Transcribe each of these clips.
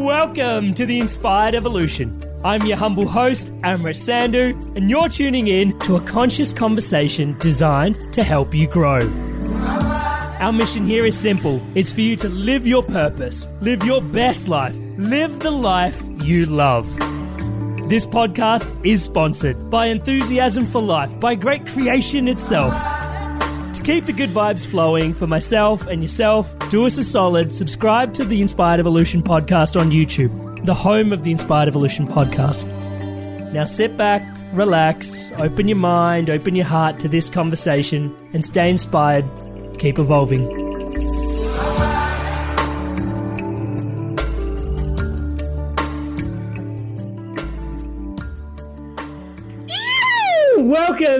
Welcome to the Inspired Evolution. I'm your humble host, Amrit Sandhu, and you're tuning in to a conscious conversation designed to help you grow. Our mission here is simple it's for you to live your purpose, live your best life, live the life you love. This podcast is sponsored by Enthusiasm for Life, by Great Creation itself. Keep the good vibes flowing for myself and yourself, do us a solid, subscribe to the Inspired Evolution podcast on YouTube, the home of the Inspired Evolution podcast. Now sit back, relax, open your mind, open your heart to this conversation, and stay inspired. Keep evolving.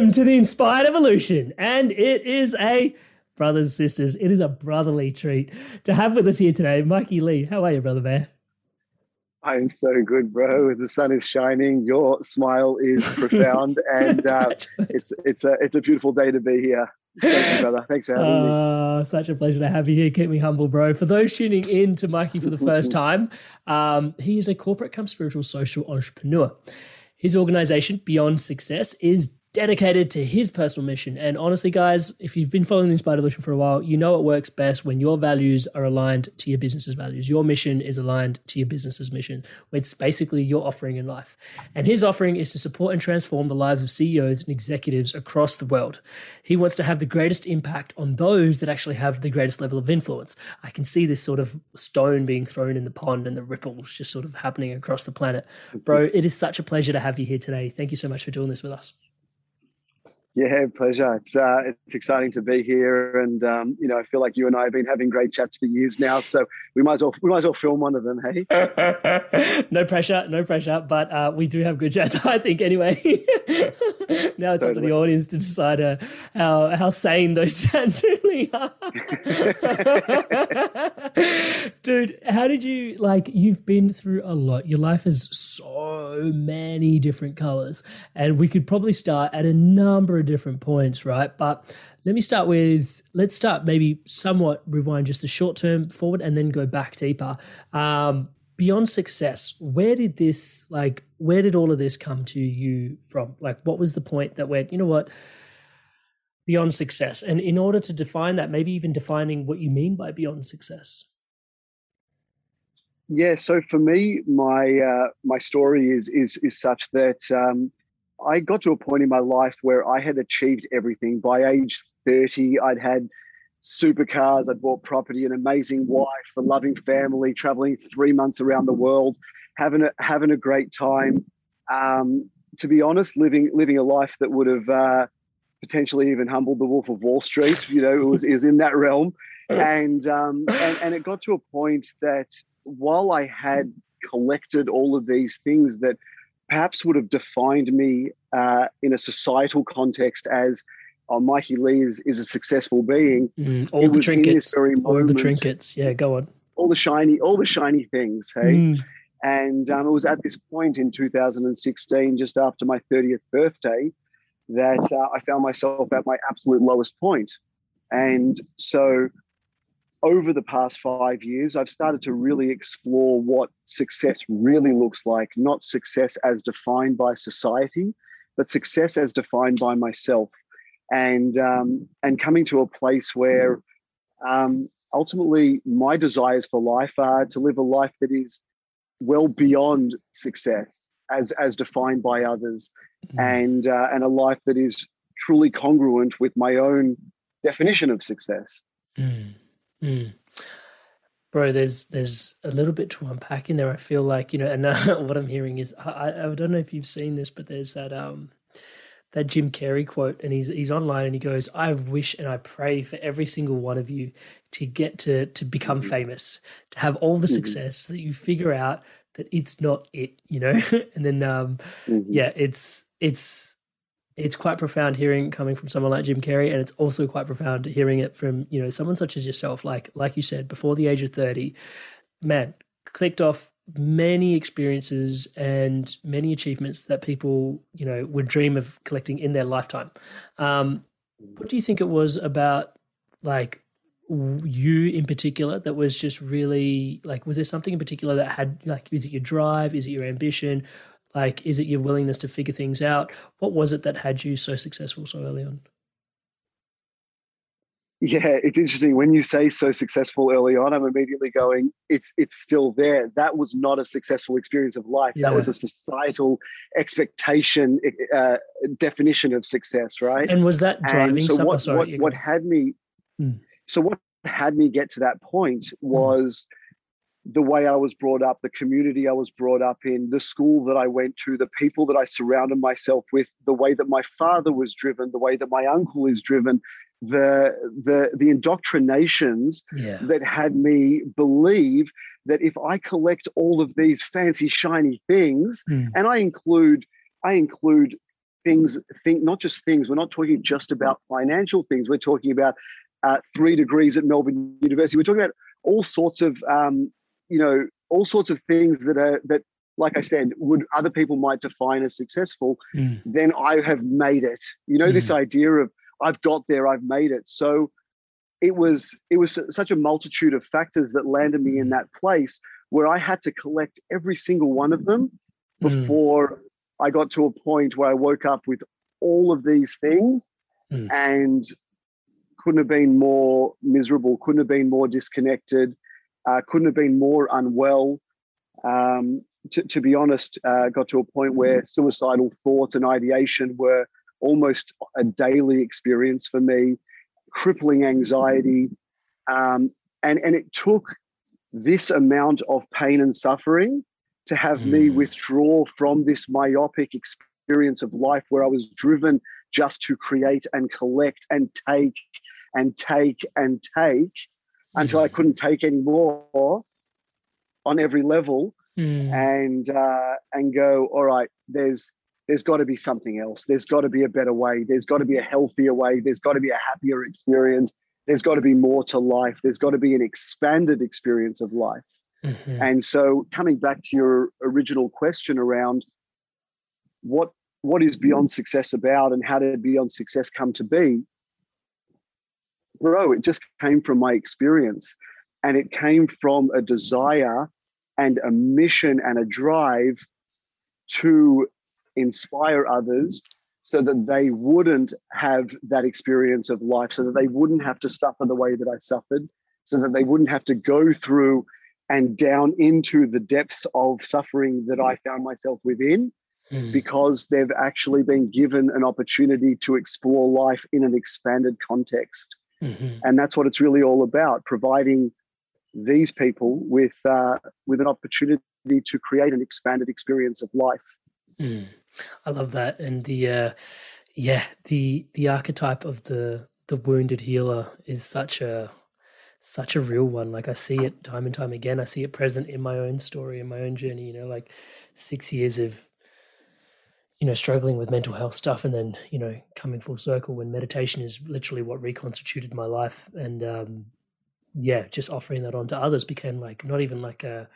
Welcome to the Inspired Evolution, and it is a brothers and sisters, it is a brotherly treat to have with us here today, Mikey Lee. How are you, brother bear? I'm so good, bro. The sun is shining. Your smile is profound, and uh, it's it's a it's a beautiful day to be here. Thank you, brother. Thanks for having uh, me. Ah, such a pleasure to have you here. Keep me humble, bro. For those tuning in to Mikey for the first time, um, he is a corporate come spiritual social entrepreneur. His organization, Beyond Success, is dedicated to his personal mission. And honestly, guys, if you've been following the Inspired Evolution for a while, you know it works best when your values are aligned to your business's values. Your mission is aligned to your business's mission. It's basically your offering in life. And his offering is to support and transform the lives of CEOs and executives across the world. He wants to have the greatest impact on those that actually have the greatest level of influence. I can see this sort of stone being thrown in the pond and the ripples just sort of happening across the planet. Bro, it is such a pleasure to have you here today. Thank you so much for doing this with us. Yeah, pleasure. It's uh, it's exciting to be here, and um, you know, I feel like you and I have been having great chats for years now. So we might as well we might as well film one of them. Hey, no pressure, no pressure, but uh, we do have good chats. I think anyway. now it's totally. up to the audience to decide uh, how how sane those chats really are. Dude, how did you like? You've been through a lot. Your life has so many different colors, and we could probably start at a number of different points, right? But let me start with let's start maybe somewhat rewind just the short term forward and then go back deeper. Um, beyond success, where did this like where did all of this come to you from? Like what was the point that went, you know what? Beyond success. And in order to define that, maybe even defining what you mean by beyond success. Yeah, so for me, my uh, my story is is is such that um, I got to a point in my life where I had achieved everything. By age 30, I'd had supercars, I'd bought property, an amazing wife, a loving family, traveling three months around the world, having a, having a great time. Um, to be honest, living living a life that would have uh, potentially even humbled the Wolf of Wall Street. You know, it was, was in that realm. And, um, and and it got to a point that while I had collected all of these things that perhaps would have defined me uh, in a societal context as oh, Mikey Lee is, is a successful being. Mm, all the trinkets, all moment, the trinkets. Yeah, go on. All the shiny, all the shiny things. Hey, mm. and um, it was at this point in 2016, just after my 30th birthday, that uh, I found myself at my absolute lowest point. And so, over the past five years, I've started to really explore what success really looks like, not success as defined by society, but success as defined by myself and um, and coming to a place where um, ultimately my desires for life are to live a life that is well beyond success as as defined by others mm. and uh, and a life that is truly congruent with my own definition of success mm. Mm. bro there's there's a little bit to unpack in there i feel like you know and uh, what i'm hearing is I, I don't know if you've seen this but there's that um that Jim Carrey quote, and he's he's online and he goes, "I wish and I pray for every single one of you to get to to become mm-hmm. famous, to have all the mm-hmm. success that you figure out that it's not it, you know." and then, um, mm-hmm. yeah, it's it's it's quite profound hearing coming from someone like Jim Carrey, and it's also quite profound hearing it from you know someone such as yourself, like like you said before the age of thirty, man, clicked off many experiences and many achievements that people you know would dream of collecting in their lifetime. Um, what do you think it was about like you in particular that was just really like was there something in particular that had like is it your drive? Is it your ambition like is it your willingness to figure things out what was it that had you so successful so early on yeah, it's interesting when you say so successful early on. I'm immediately going, it's it's still there. That was not a successful experience of life. Yeah. That was a societal expectation uh, definition of success, right? And was that driving? And so some, what, sorry, what, what had me? Hmm. So what had me get to that point hmm. The way I was brought up, the community I was brought up in, the school that I went to, the people that I surrounded myself with, the way that my father was driven, the way that my uncle is driven, the the the indoctrinations yeah. that had me believe that if I collect all of these fancy shiny things, mm. and I include I include things think not just things. We're not talking just about financial things. We're talking about uh, three degrees at Melbourne University. We're talking about all sorts of um, you know all sorts of things that are that like I said, would other people might define as successful, mm. then I have made it. You know, mm. this idea of I've got there, I've made it. So it was it was such a multitude of factors that landed me in that place where I had to collect every single one of them hmm. before mm. I got to a point where I woke up with all of these things mm. and couldn't have been more miserable, couldn't have been more disconnected, uh, couldn't have been more unwell. Um, to, to, be honest, uh, got to a point where suicidal thoughts and ideation were almost a daily experience for me, crippling anxiety. Um, and, and it took this amount of pain and suffering to have mm. me withdraw from this myopic experience of life where I was driven just to create and collect and take and take and take. Until I hmm. couldn't take any more on every level mm. and uh, and go all right there's there's got to be something else. There's got to be a better way. There's got to be a healthier way. There's got to be a happier experience. There's got to be more to life. There's got to be an expanded experience of life. Mm-hmm. And so, coming back to your original question around what what is beyond success about and how did beyond success come to be, bro, it just came from my experience, and it came from a desire and a mission and a drive to inspire others so that they wouldn't have that experience of life, so that they wouldn't have to suffer the way that I suffered, so that they wouldn't have to go through and down into the depths of suffering that I found myself within, mm. because they've actually been given an opportunity to explore life in an expanded context. Mm-hmm. And that's what it's really all about providing these people with, uh, with an opportunity to create an expanded experience of life. Mm. I love that, and the uh, yeah, the the archetype of the the wounded healer is such a such a real one. Like I see it time and time again. I see it present in my own story, in my own journey. You know, like six years of you know, struggling with mental health stuff, and then you know, coming full circle when meditation is literally what reconstituted my life, and um, yeah, just offering that on to others became like not even like a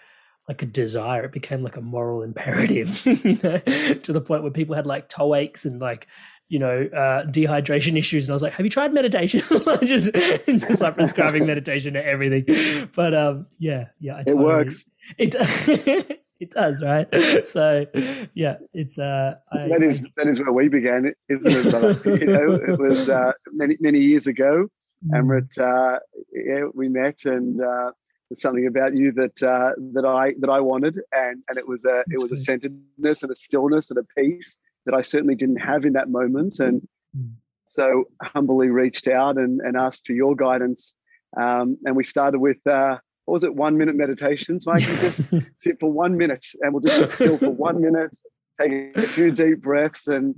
like a desire. It became like a moral imperative, you know, to the point where people had like toe aches and like you know uh, dehydration issues, and I was like, "Have you tried meditation?" just just like prescribing meditation to everything. But um, yeah, yeah, it works. It it does, right? So yeah, it's uh, I, that is that is where we began, isn't it? you know, it was uh, many many years ago. Mm. Amrit, uh, yeah, we met and. Uh, something about you that uh, that I that I wanted, and and it was a That's it was good. a centeredness and a stillness and a peace that I certainly didn't have in that moment, and mm. so humbly reached out and, and asked for your guidance, um, and we started with. Uh, what was it? One minute meditations. Mike, you just sit for one minute, and we'll just sit still for one minute, take a few deep breaths, and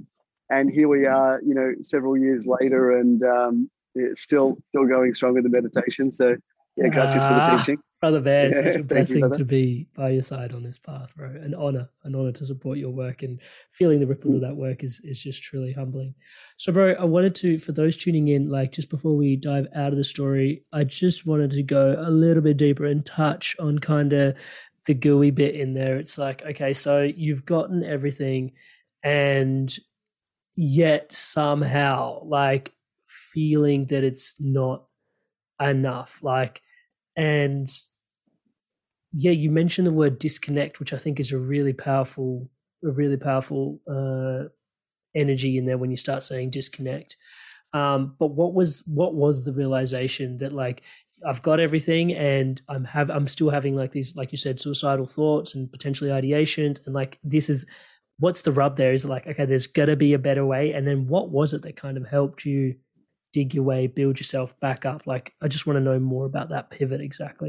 and here we are. You know, several years later, and um, it's still still going strong with the meditation. So yeah, gracias for the ah, teaching. Brother Bear, yeah, such a blessing you, to be by your side on this path, bro. An honor, an honor to support your work and feeling the ripples of that work is is just truly humbling. So, bro, I wanted to, for those tuning in, like just before we dive out of the story, I just wanted to go a little bit deeper and touch on kind of the gooey bit in there. It's like, okay, so you've gotten everything, and yet somehow, like, feeling that it's not enough. Like, and yeah, you mentioned the word disconnect, which I think is a really powerful, a really powerful uh, energy in there when you start saying disconnect. Um, but what was what was the realization that like I've got everything and I'm have I'm still having like these like you said suicidal thoughts and potentially ideations and like this is what's the rub there is like okay there's got to be a better way and then what was it that kind of helped you dig your way, build yourself back up. Like, I just want to know more about that pivot exactly.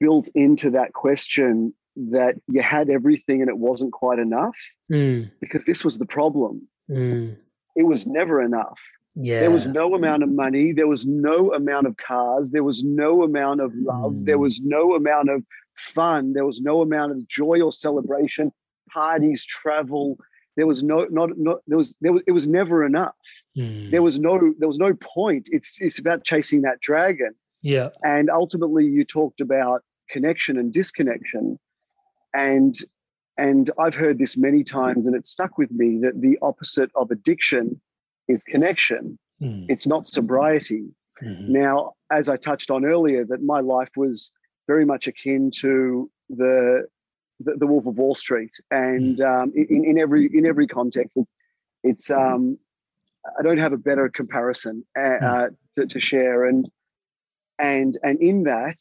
built into that question that you had everything and it wasn't quite enough mm. because this was the problem. Mm. It was never enough. Yeah. There was no amount of money. There was no amount of cars. There was no amount of love. Mm. There was no amount of fun. There was no amount of joy or celebration, parties, travel. There was no, not, not, there was, there was, it was never enough. Mm. There was no, there was no point. It's, it's about chasing that dragon. Yeah. And ultimately, you talked about connection and disconnection. And and I've heard this many times, and it's stuck with me that the opposite of addiction is connection. Mm. It's not sobriety. Mm-hmm. Now, as I touched on earlier, that my life was very much akin to the the, the Wolf of Wall Street, and mm. um, in, in every in every context, it's, it's um, I don't have a better comparison uh, mm. to, to share, and and and in that,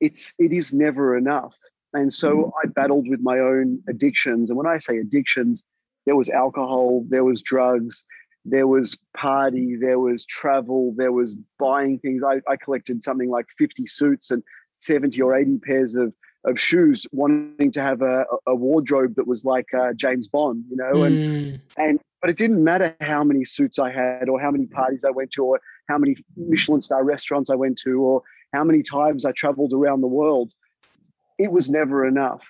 it's it is never enough. And so mm. I battled with my own addictions. And when I say addictions, there was alcohol, there was drugs, there was party, there was travel, there was buying things. I, I collected something like 50 suits and 70 or 80 pairs of of shoes, wanting to have a, a wardrobe that was like uh, James Bond, you know, and mm. and but it didn't matter how many suits I had, or how many parties I went to, or how many Michelin star restaurants I went to, or how many times I traveled around the world, it was never enough.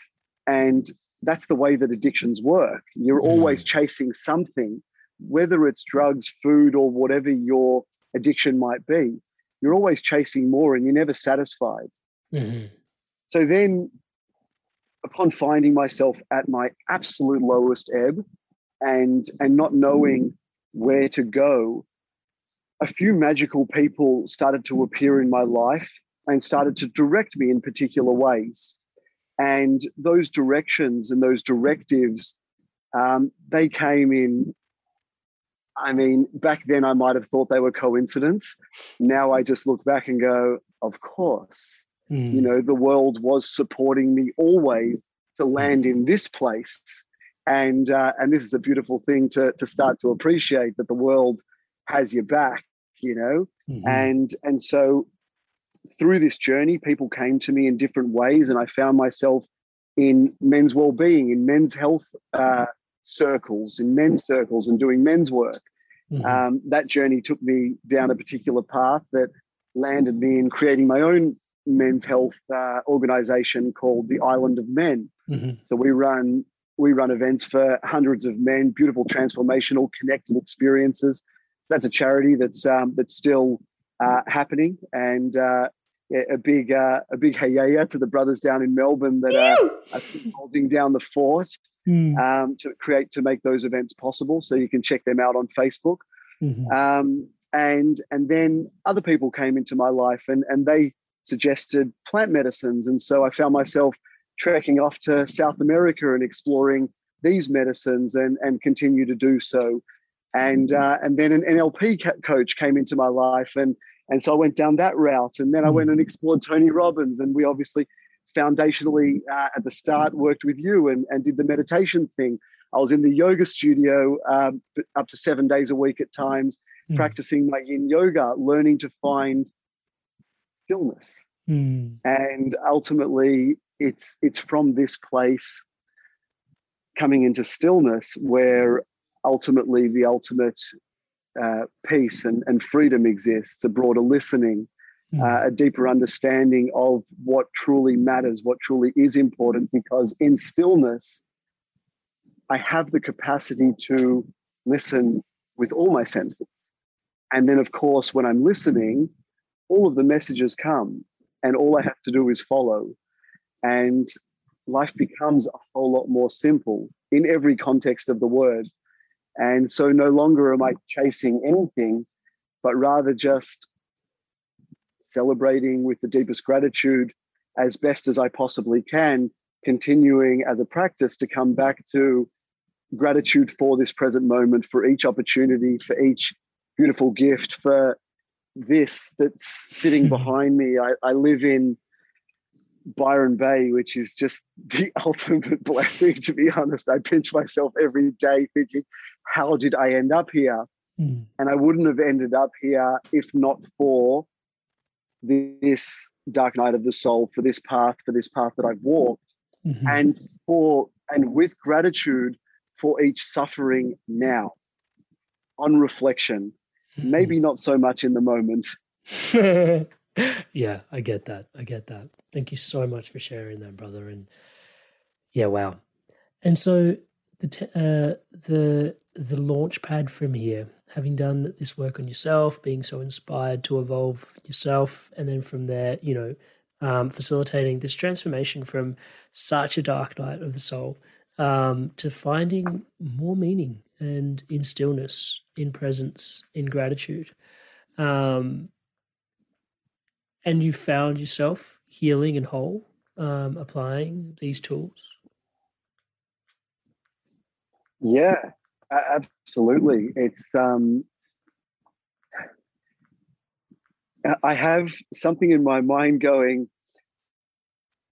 And that's the way that addictions work. You're mm. always chasing something, whether it's drugs, food, or whatever your addiction might be. you're always chasing more and you're never satisfied. Mm-hmm. So then, upon finding myself at my absolute lowest ebb and and not knowing where to go, a few magical people started to appear in my life and started to direct me in particular ways. And those directions and those directives, um, they came in. I mean, back then I might have thought they were coincidence. Now I just look back and go, of course. Mm. You know, the world was supporting me always to land in this place. And uh, and this is a beautiful thing to to start to appreciate that the world has your back, you know. Mhm. And and so through this journey, people came to me in different ways, and I found myself in men's well-being, in men's health uh, circles, in men's circles, and doing men's work. Mhm. Um, that journey took me down a particular path that landed me in creating my own men's health uh, organization called the Island of Men. Mhm. So we run we run events for hundreds of men, beautiful transformational connected experiences. That's a charity that's um, that's still uh, happening, and uh, a big uh, a big hey yeah to the brothers down in Melbourne that are, are still holding down the fort Mm. um, to create to make those events possible. So you can check them out on Facebook. Mhm. Um, and and then other people came into my life and and they suggested plant medicines, and so I found myself trekking off to South America and exploring these medicines, and and continue to do so. And uh, and then an NLP ca- coach came into my life, and and so I went down that route, and then I went and explored Tony Robbins, and we obviously foundationally uh, at the start worked with you and, and did the meditation thing. I was in the yoga studio um, up to seven days a week at times, Mm. practicing my yin yoga, learning to find stillness. Mm. And ultimately, it's it's from this place coming into stillness where ultimately the ultimate uh, peace and, and freedom exists, a broader listening, Mm. uh, a deeper understanding of what truly matters, what truly is important, because in stillness, I have the capacity to listen with all my senses. And then, of course, when I'm listening, all of the messages come, and all I have to do is follow. And life becomes a whole lot more simple in every context of the word. And so no longer am I chasing anything, but rather just celebrating with the deepest gratitude as best as I possibly can, continuing as a practice to come back to gratitude for this present moment, for each opportunity, for each beautiful gift, for this that's sitting hmm. behind me. I, I live in Byron Bay, which is just the ultimate blessing, to be honest. I pinch myself every day thinking, how did I end up here? Mm. And I wouldn't have ended up here if not for this dark night of the soul, for this path, for this path that I've walked, Mhm. and for and with gratitude for each suffering now. On reflection, Mm-hmm. maybe not so much in the moment. yeah, I get that. I get that. Thank you so much for sharing that, brother. And yeah, wow. And so the uh, the the launch pad from here, having done this work on yourself, being so inspired to evolve yourself, and then from there, you know, um, facilitating this transformation from such a dark night of the soul um, to finding more meaning and in stillness, in presence, in gratitude. Um, and you found yourself healing and whole, um, applying these tools. Yeah, absolutely. It's um I- have something in my mind going,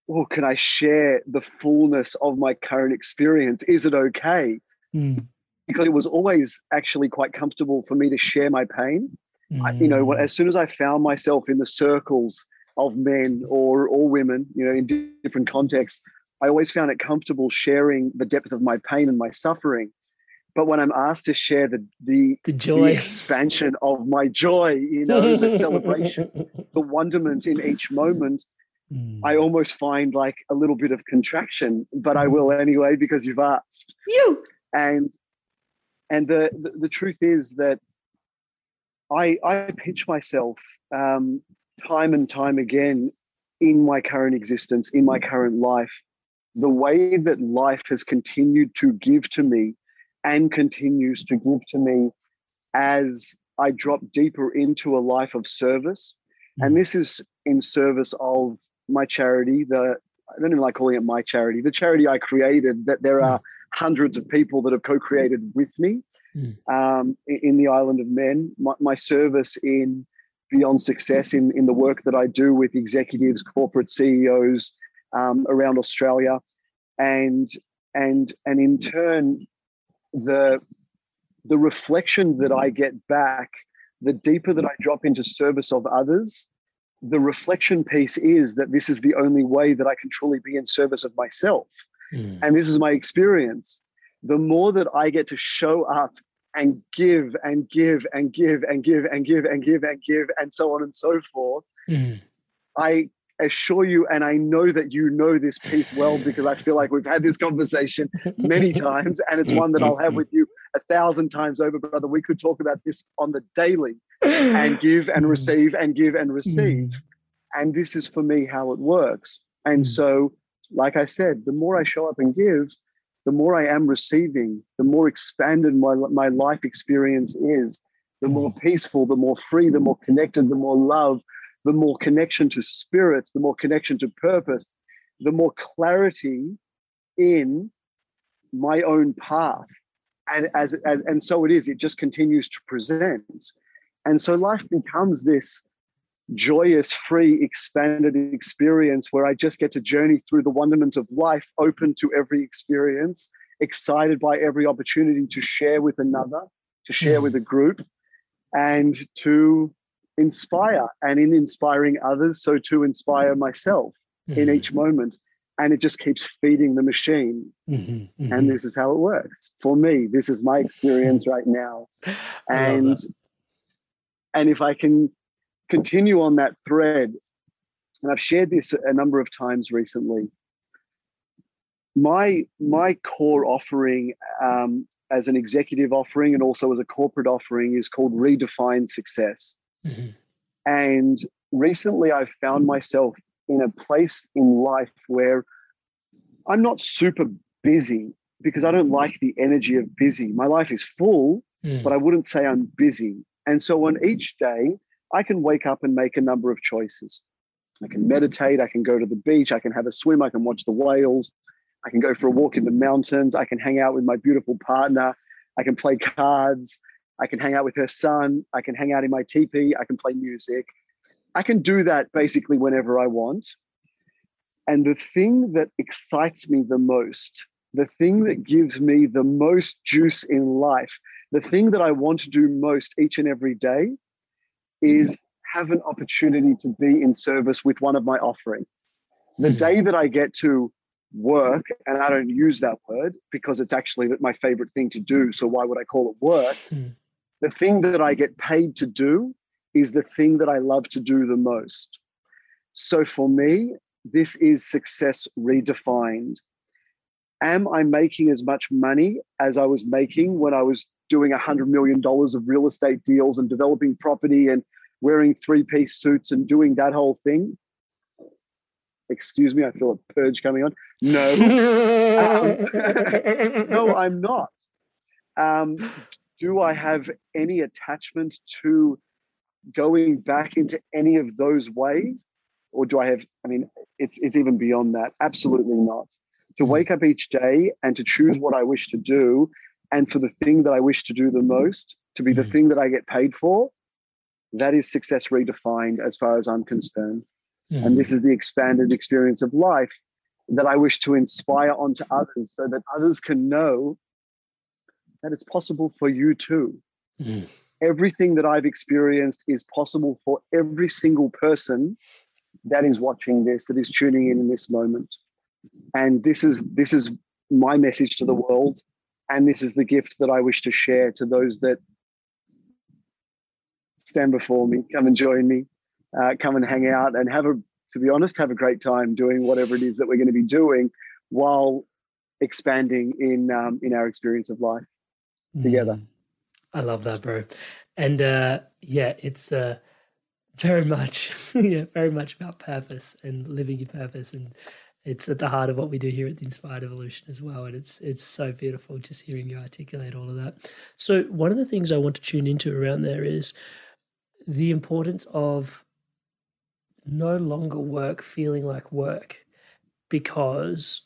oh, can I share the fullness of my current experience? Is it okay? Mm, Because it was always actually quite comfortable for me to share my pain. I- you know, mm, as soon as I found myself in the circles of men or or women, you know, in di- different contexts, I always found it comfortable sharing the depth of my pain and my suffering. But when I'm asked to share the the, the the expansion of my joy, you know, the celebration, the wonderment in each moment, Mm. I almost find like a little bit of contraction. But I will anyway because you've asked you. and and the, the the truth is that I, I pinch myself um, time and time again in my current existence, in my current life, the way that life has continued to give to me and continues to give to me as I drop deeper into a life of service. And this is in service of my charity, the I don't even like calling it my charity, the charity I created, that there are mm-hmm. hundreds of people that have co-created with me mm. um, in the island of men. My, my, service in Beyond Success, in, in the work that I do with executives, corporate CEOs um, around Australia, and and and in turn, the the reflection that I get back, the deeper that I drop into service of others, the reflection piece is that this is the only way that I can truly be in service of myself. Mm. And this is my experience. The more that I get to show up and give and give and give and give and give and give and give and so on and so forth, mm. I assure you, and I know that you know this piece well because I feel like we've had this conversation many times, and it's one that I'll have with you a thousand times over, brother. We could talk about this on the daily and give and mm. receive and give and mm. receive. And this is for me how it works. And mm. so, like I said, the more I show up and give, the more I am receiving, the more expanded my, my life experience is, the more mm. peaceful, the more free, the more connected, the more love, the more connection to spirits, the more connection to purpose, the more clarity in my own path. And as, as and so it is, it just continues to present. And so life becomes this joyous, free, expanded experience where I just get to journey through the wonderment of life, open to every experience, excited by every opportunity to share with another, to share mm. with a group, and to inspire and in inspiring others so to inspire myself mm-hmm. in each moment and it just keeps feeding the machine mm-hmm, mm-hmm. and this is how it works for me this is my experience right now and and if i can continue on that thread and i've shared this a number of times recently my my core offering um, as an executive offering and also as a corporate offering is called redefine success Mm-hmm. And recently I've found myself in a place in life where I'm not super busy because I don't like the energy of busy. My life is full, mm. but I wouldn't say I'm busy. And so on each day, I can wake up and make a number of choices. I can meditate, I can go to the beach, I can have a swim, I can watch the whales, I can go for a walk in the mountains, I can hang out with my beautiful partner, I can play cards, I can hang out with her son. I can hang out in my teepee. I can play music. I can do that basically whenever I want. And the thing that excites me the most, the thing that gives me the most juice in life, the thing that I want to do most each and every day is have an opportunity to be in service with one of my offerings. The hmm. day that I get to work, and I don't use that word because it's actually my favorite thing to do. So why would I call it work? Mm the thing that I get paid to do is the thing that I love to do the most. So for me, this is success redefined. Am I making as much money as I was making when I was doing $100 million of real estate deals and developing property and wearing three piece suits and doing that whole thing? Excuse me, I feel a purge coming on. No, um, no, I'm not. Um, do I have any attachment to going back into any of those ways? Or do I have, I mean, it's, it's even beyond that. Absolutely not. To wake up each day and to choose what I wish to do, and for the thing that I wish to do the most to be the mm. thing that I get paid for, that is success redefined as far as I'm concerned. Mm. And this is the expanded experience of life that I wish to inspire onto others so that others can know that it's possible for you too. Mm. Everything that I've experienced is possible for every single person that is watching this, that is tuning in in this moment. And this is this is my message to the world, and this is the gift that I wish to share to those that stand before me. Come and join me. Uh, come and hang out and have a, to be honest, have a great time doing whatever it is that we're going to be doing, while expanding in um, in our experience of life together. Mm. I love that, bro. And uh, yeah, it's uh, very much, yeah, very much about purpose and living your purpose, and it's at the heart of what we do here at the Inspired Evolution as well. And it's it's so beautiful just hearing you articulate all of that. So one of the things I want to tune into around there is the importance of no longer work feeling like work because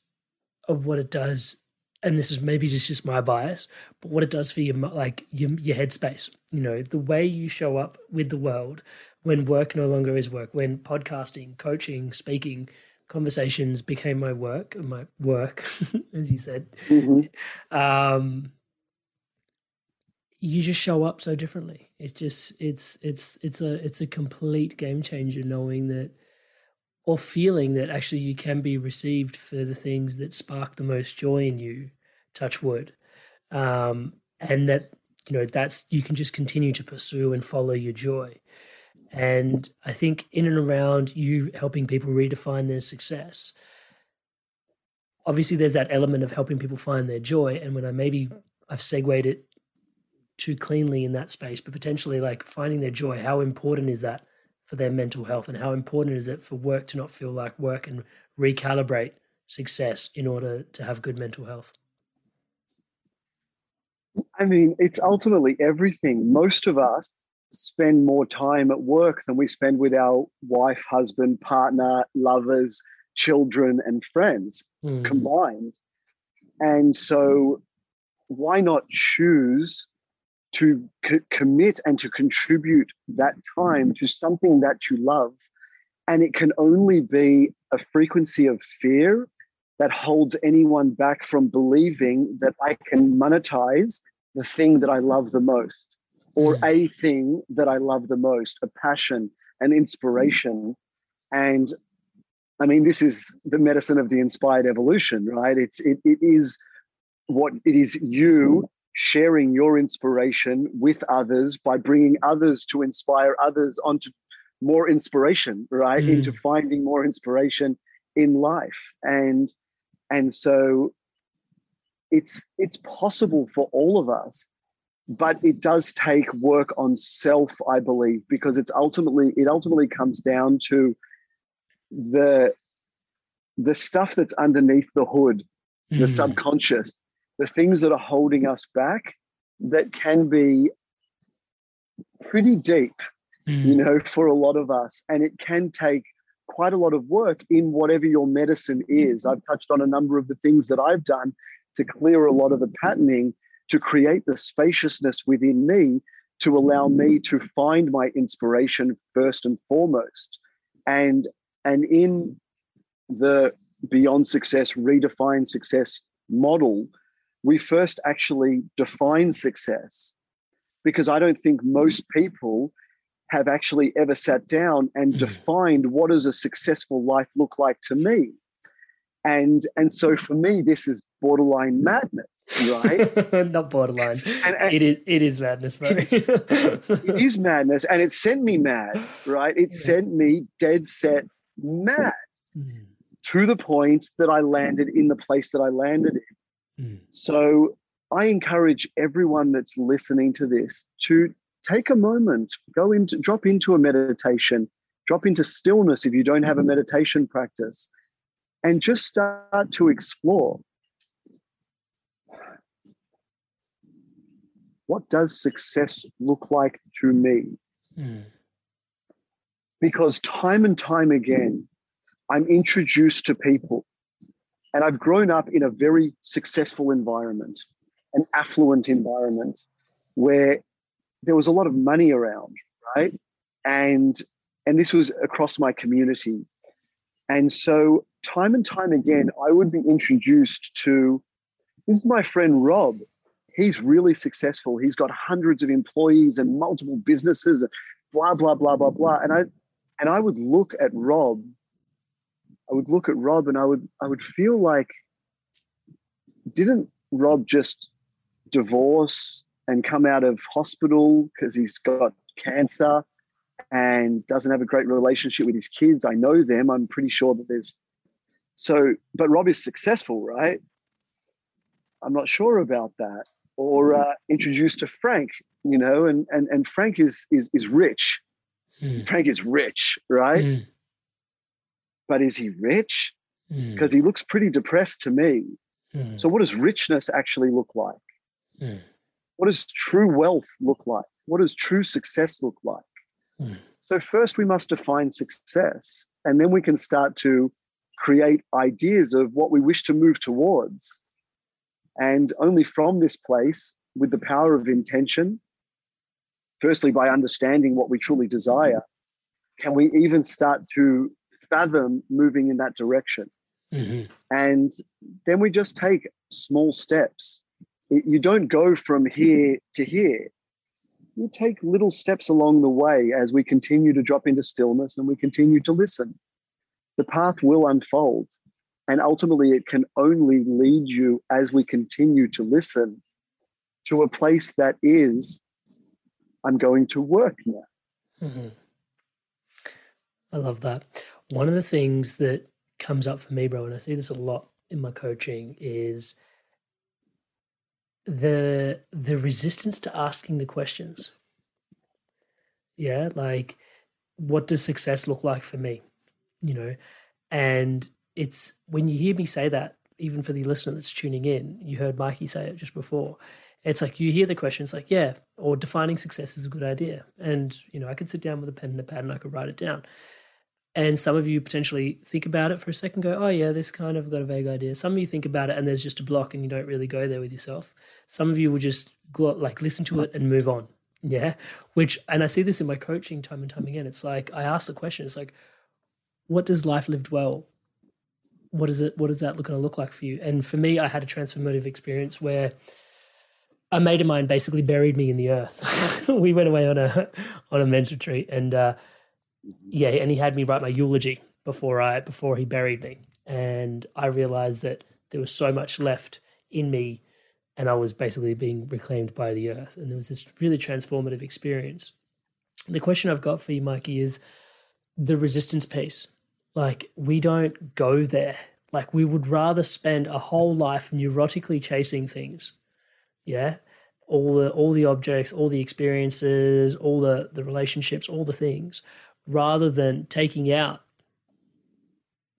of what it does and this is maybe just just my bias but what it does for your like your, your headspace you know the way you show up with the world when work no longer is work when podcasting coaching speaking conversations became my work and my work as you said. Mm-hmm. um you just show up so differently. It just it's it's it's a it's a complete game changer knowing that or feeling that actually you can be received for the things that spark the most joy in you touch wood. Um, and that you know that's you can just continue to pursue and follow your joy and i think in and around you helping people redefine their success obviously there's that element of helping people find their joy. And when i maybe mm-hmm. i've segued it too cleanly in that space but potentially like finding their joy how important is that for their mental health? And how important is it for work to not feel like work and recalibrate success in order to have good mental health? I mean it's ultimately everything. Most of us spend more time at work than we spend with our wife husband partner lovers children and friends mm. combined and so why not choose to c- commit and to contribute that time to something that you love. And it can only be a frequency of fear that holds anyone back from believing that I can monetize the thing that I love the most or mm. a thing that I love the most, a passion, an inspiration. And I mean, this is the medicine of the inspired evolution, right? It's it, it is what it is you sharing your inspiration with others by bringing others to inspire others onto more inspiration right mm. into finding more inspiration in life and and so it's it's possible for all of us but it does take work on self i believe because it's ultimately it ultimately comes down to the the stuff that's underneath the hood mm. the subconscious the things that are holding us back that can be pretty deep, mm. you know, for a lot of us. And it can take quite a lot of work in whatever your medicine is. I've touched on a number of the things that I've done to clear a lot of the patterning, to create the spaciousness within me to allow me to find my inspiration first and foremost. And and in the beyond success, redefine success model, we first actually define success because I don't think most people have actually ever sat down and mm. defined what does a successful life look like to me. And and so for me, this is borderline madness, right? Not borderline. And, and it is it is madness, bro. it, it is madness, and it sent me mad, right? It yeah. sent me dead set mad mm. to the point that I landed in the place that I landed in. Mm. So I encourage everyone that's listening to this to take a moment, go into, drop into a meditation, drop into stillness if you don't have a meditation practice, and just start to explore. What does success look like to me? Mm. Because time and time again, I'm introduced to people and I've grown up in a very successful environment, an affluent environment where there was a lot of money around, right? And and this was across my community. And so time and time again, I would be introduced to this is my friend Rob. He's really successful. He's got hundreds of employees and multiple businesses, blah, blah, blah, blah, blah. And I and I would look at Rob I would look at Rob and I would I would feel like didn't Rob just divorce and come out of hospital because he's got cancer and doesn't have a great relationship with his kids. I know them. I'm pretty sure that there's so but Rob is successful, right? I'm not sure about that. or uh, introduced to Frank, you know, and and and Frank is is is rich. Mm. Frank is rich, right? Mm. But is he rich? Mm. Because he looks pretty depressed to me. Mm. So, what does richness actually look like? Mm. What does true wealth look like? What does true success look like? Mm. So, first we must define success, and then we can start to create ideas of what we wish to move towards. And only from this place, with the power of intention, firstly by understanding what we truly desire, can we even start to fathom moving in that direction. Mhm. And then we just take small steps. You don't go from here to here. You take little steps along the way as we continue to drop into stillness and we continue to listen. The path will unfold. And ultimately, it can only lead you as we continue to listen to a place that is, I'm going to work now. Mhm. I love that. One of the things that comes up for me, bro, and I see this a lot in my coaching, is the the resistance to asking the questions. Yeah, like what does success look like for me? You know, and it's when you hear me say that, even for the listener that's tuning in, you heard Mikey say it just before. It's like you hear the question, it's like, yeah, or defining success is a good idea. And, you know, I could sit down with a pen and a pad and I could write it down. And some of you potentially think about it for a second, go, oh, yeah, this kind of got a vague idea. Some of you think about it and there's just a block and you don't really go there with yourself. Some of you will just go, like listen to it and move on. Yeah. Which, and I see this in my coaching time and time again. It's like, I ask the question, it's like, what does life lived well? What is it? What is that look going to look like for you? And for me, I had a transformative experience where a mate of mine basically buried me in the earth. we went away on a on a men's retreat, and uh, yeah, and he had me write my eulogy before I before he buried me, and I realized that there was so much left in me, and I was basically being reclaimed by the earth, and there was this really transformative experience. The question I've got for you, Mikey, is the resistance piece. Like we don't go there. Like we would rather spend a whole life neurotically chasing things yeah all the all the objects all the experiences all the the relationships all the things rather than taking out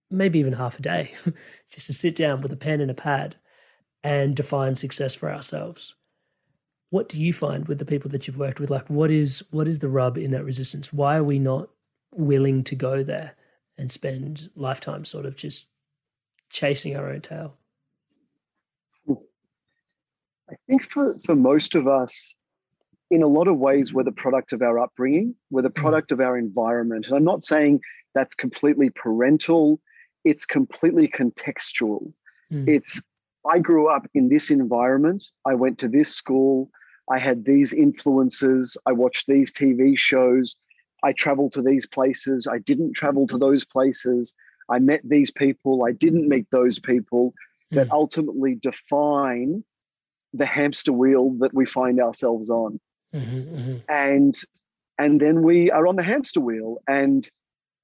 maybe even half a day just to sit down with a pen and a pad and define success for ourselves. What do you find with the people that you've worked with? Like what is what is the rub in that resistance? Why are we not willing to go there and spend lifetime sort of just chasing our own tail? I think for, for most of us, in a lot of ways, we're the product of our upbringing, we're the product of our environment. And I'm not saying that's completely parental, it's completely contextual. Mm. It's, I grew up in this environment, I went to this school, I had these influences, I watched these TV shows, I traveled to these places, I didn't travel to those places, I met these people, I didn't meet those people that Mm. ultimately define the hamster wheel that we find ourselves on Mhm, mhm. and and then we are on the hamster wheel and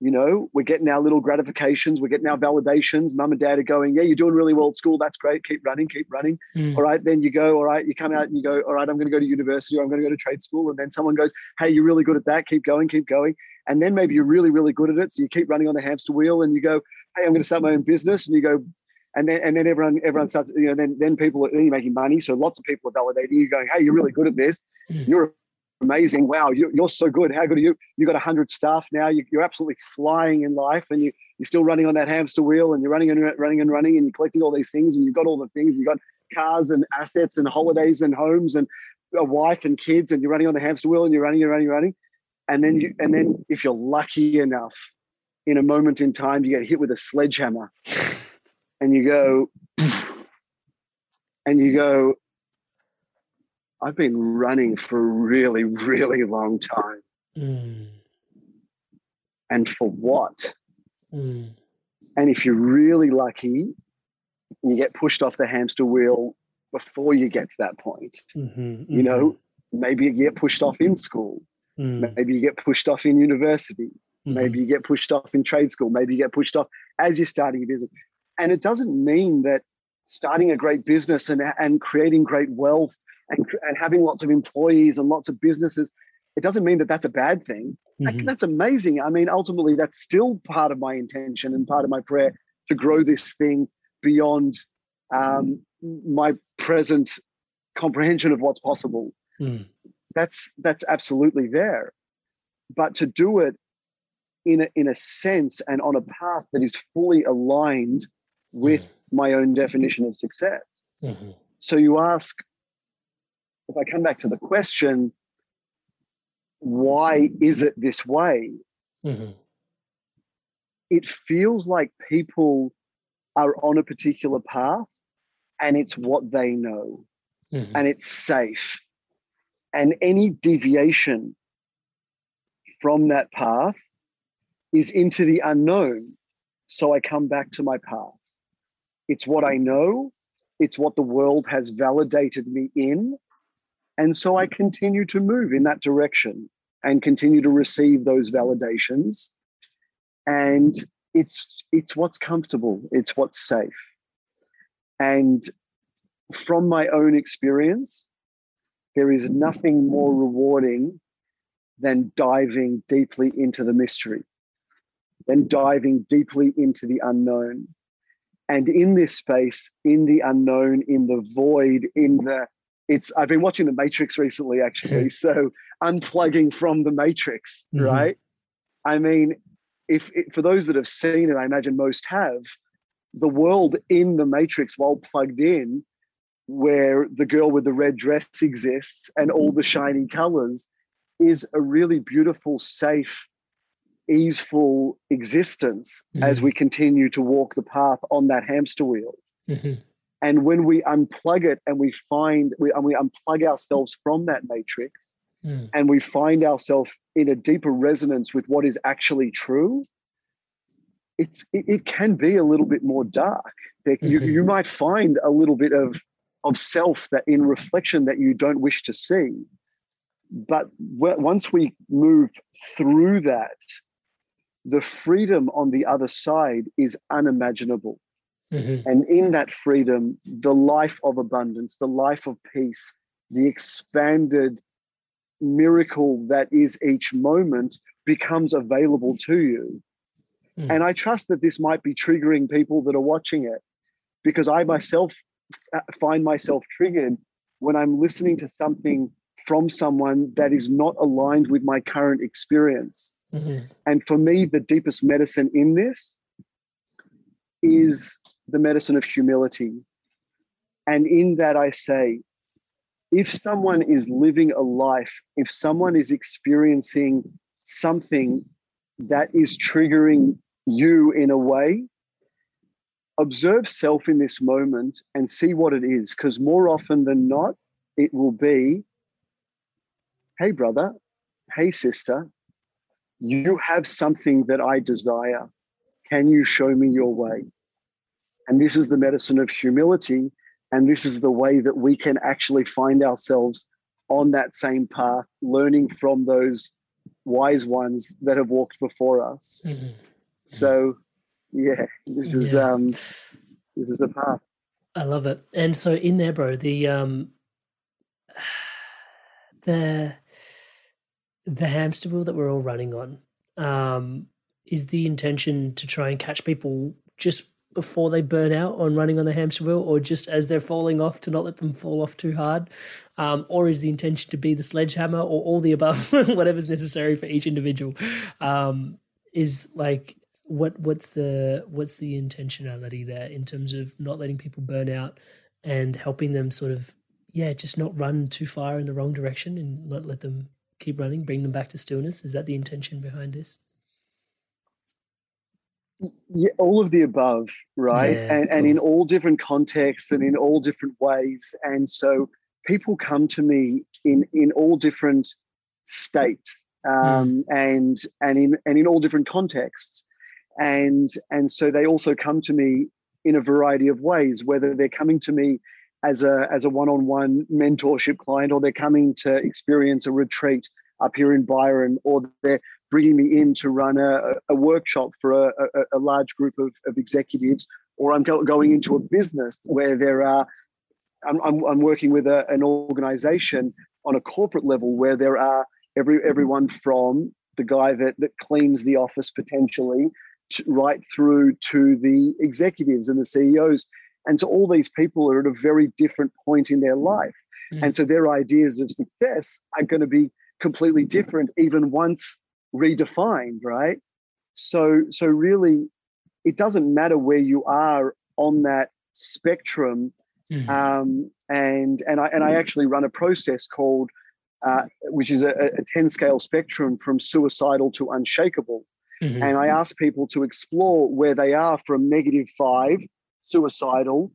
you know we're getting our little gratifications we're getting our validations. Mum and dad are going yeah you're doing really well at school. That's great. Keep running keep running. Mm. all right then you go. All right you come out and you go all right i'm going to go to university or i'm going to go to trade school and then someone goes hey you're really good at that. Keep going keep going. And then maybe you're really really good at it so you keep running on the hamster wheel and you go hey i'm going to start my own business. And you go and then and then everyone everyone starts you know then then people are then you're making money. So lots of people are validating you going hey you're really good at this. Mm. you're amazing. Wow you're, you're so good. How good are you? You got 100 staff now. You, you're absolutely flying in life and you you're still running on that hamster wheel and you're running and running and running and you're collecting all these things and you've got all the things. You've got cars and assets and holidays and homes and a wife and kids and you're running on the hamster wheel and you're running and running and running. And then you and then if you're lucky enough in a moment in time you get hit with a sledgehammer and you go and you go i've been running for a really really long time. Mm. and for what? Mm. and if you're really lucky you get pushed off the hamster wheel before you get to that point. Mhm, you know maybe you get pushed off in school. Mhm, maybe you get pushed off in university. Mhm. maybe you get pushed off in trade school. Maybe you get pushed off as you're starting a business and it doesn't mean that starting a great business and, and creating great wealth and, and having lots of employees and lots of businesses, it doesn't mean that that's a bad thing. Mm-hmm. That's amazing. I mean, ultimately, that's still part of my intention and part of my prayer to grow this thing beyond um, my present comprehension of what's possible. Mm. That's that's absolutely there, but to do it in a, in a sense and on a path that is fully aligned with mm. my own definition of success. Mm-hmm. So you ask, if I come back to the question, why is it this way? Mm-hmm. It feels like people are on a particular path and it's what they know mm-hmm. and it's safe. And any deviation from that path is into the unknown. So I come back to my path. It's what I know, it's what the world has validated me in. And so I continue to move in that direction and continue to receive those validations. And it's it's what's comfortable, it's what's safe. And from my own experience, there is nothing more rewarding than diving deeply into the mystery, than diving deeply into the unknown. And in this space, in the unknown, in the void, in the it's I've been watching the Matrix recently, actually. so unplugging from the Matrix, mm-hmm. right? I mean, if for those that have seen it, I imagine most have, the world in the Matrix while plugged in where the girl with the red dress exists and all the shiny colors is a really beautiful, safe, easeful existence mm-hmm. as we continue to walk the path on that hamster wheel. Mm-hmm. And when we unplug it and we find, we, and we unplug ourselves from that matrix mm. and we find ourselves in a deeper resonance with what is actually true, it's it, it can be a little bit more dark. Mm-hmm. You, you might find a little bit of of self that in reflection that you don't wish to see. But once we move through that, the freedom on the other side is unimaginable. Mm-hmm. And in that freedom, the life of abundance, the life of peace, the expanded miracle that is each moment becomes available to you. Mm. And I trust that this might be triggering people that are watching it because I myself find myself triggered when I'm listening to something from someone that is not aligned with my current experience. Mm-hmm. And for me, the deepest medicine in this is the medicine of humility. And in that, I say, if someone is living a life, if someone is experiencing something that is triggering you in a way, observe self in this moment and see what it is. Because more often than not, it will be hey, brother, hey, sister, you have something that I desire. Can you show me your way? And this is the medicine of humility. And this is the way that we can actually find ourselves on that same path, learning from those wise ones that have walked before us. Mm-hmm. So, yeah, this is yeah. um, this is the path. I love it. And so in there, bro, the um, the the hamster wheel that we're all running on, um, is the intention to try and catch people just before they burn out on running on the hamster wheel or just as they're falling off to not let them fall off too hard? Um, or is the intention to be the sledgehammer or all the above, whatever's necessary for each individual? Um, is like what what's the what's the intentionality there in terms of not letting people burn out and helping them sort of yeah just not run too far in the wrong direction and not let them keep running bring them back to stillness is that the intention behind this yeah, all of the above, right? Yeah, and, cool. and in all different contexts and in all different ways. And so people come to me in in all different states um, mm. and and in and in all different contexts. And and so they also come to me in a variety of ways, whether they're coming to me as a as a one-on-one mentorship client or they're coming to experience a retreat up here in Byron or they're bringing me in to run a, a workshop for a, a, a large group of, of, executives, or I'm go, going into a business where there are I'm, I'm, I'm working with an organization on a corporate level where there are every everyone from the guy that that cleans the office potentially right through to the executives and the CEOs. And so all these people are at a very different point in their life. Mm. And so their ideas of success are going to be completely different, even once redefined, right? So so really it doesn't matter where you are on that spectrum. Mm. Um, and and I and I actually run a process called uh, which is a, a 10 scale spectrum from suicidal to unshakable. Mm-hmm. And I ask people to explore where they are from negative five, suicidal,